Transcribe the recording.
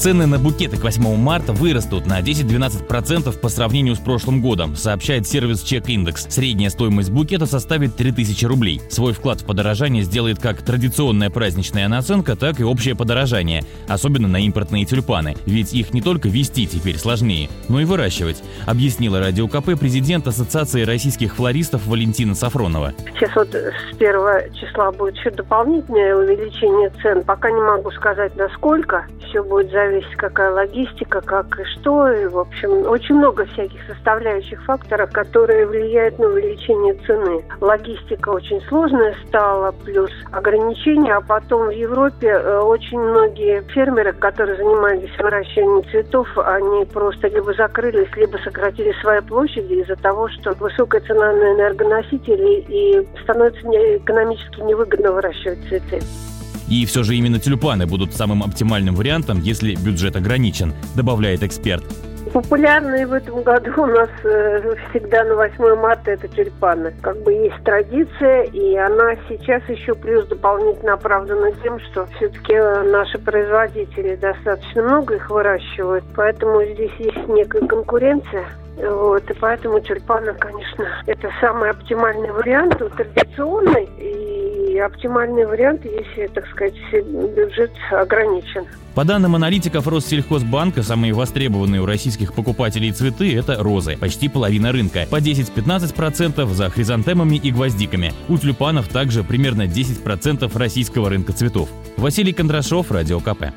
Цены на букеты к 8 марта вырастут на 10-12% по сравнению с прошлым годом, сообщает сервис Check Index. Средняя стоимость букета составит 3000 рублей. Свой вклад в подорожание сделает как традиционная праздничная наценка, так и общее подорожание, особенно на импортные тюльпаны, ведь их не только вести теперь сложнее, но и выращивать, объяснила Радио КП президент Ассоциации российских флористов Валентина Сафронова. Сейчас вот с первого числа будет еще дополнительное увеличение цен. Пока не могу сказать, насколько. Все будет зависеть зависит, какая логистика, как и что. И, в общем, очень много всяких составляющих факторов, которые влияют на увеличение цены. Логистика очень сложная стала, плюс ограничения, а потом в Европе э, очень многие фермеры, которые занимались выращиванием цветов, они просто либо закрылись, либо сократили свои площади из-за того, что высокая цена на энергоносители и становится экономически невыгодно выращивать цветы. И все же именно тюльпаны будут самым оптимальным вариантом, если бюджет ограничен, добавляет эксперт. Популярные в этом году у нас э, всегда на 8 марта это тюльпаны. Как бы есть традиция, и она сейчас еще плюс дополнительно оправдана тем, что все-таки наши производители достаточно много их выращивают, поэтому здесь есть некая конкуренция. Вот, и поэтому тюльпаны, конечно, это самый оптимальный вариант, традиционный, и оптимальный вариант, если, так сказать, бюджет ограничен. По данным аналитиков Россельхозбанка, самые востребованные у российских покупателей цветы – это розы, почти половина рынка, по 10-15% за хризантемами и гвоздиками. У тюльпанов также примерно 10% российского рынка цветов. Василий Кондрашов, Радио КП.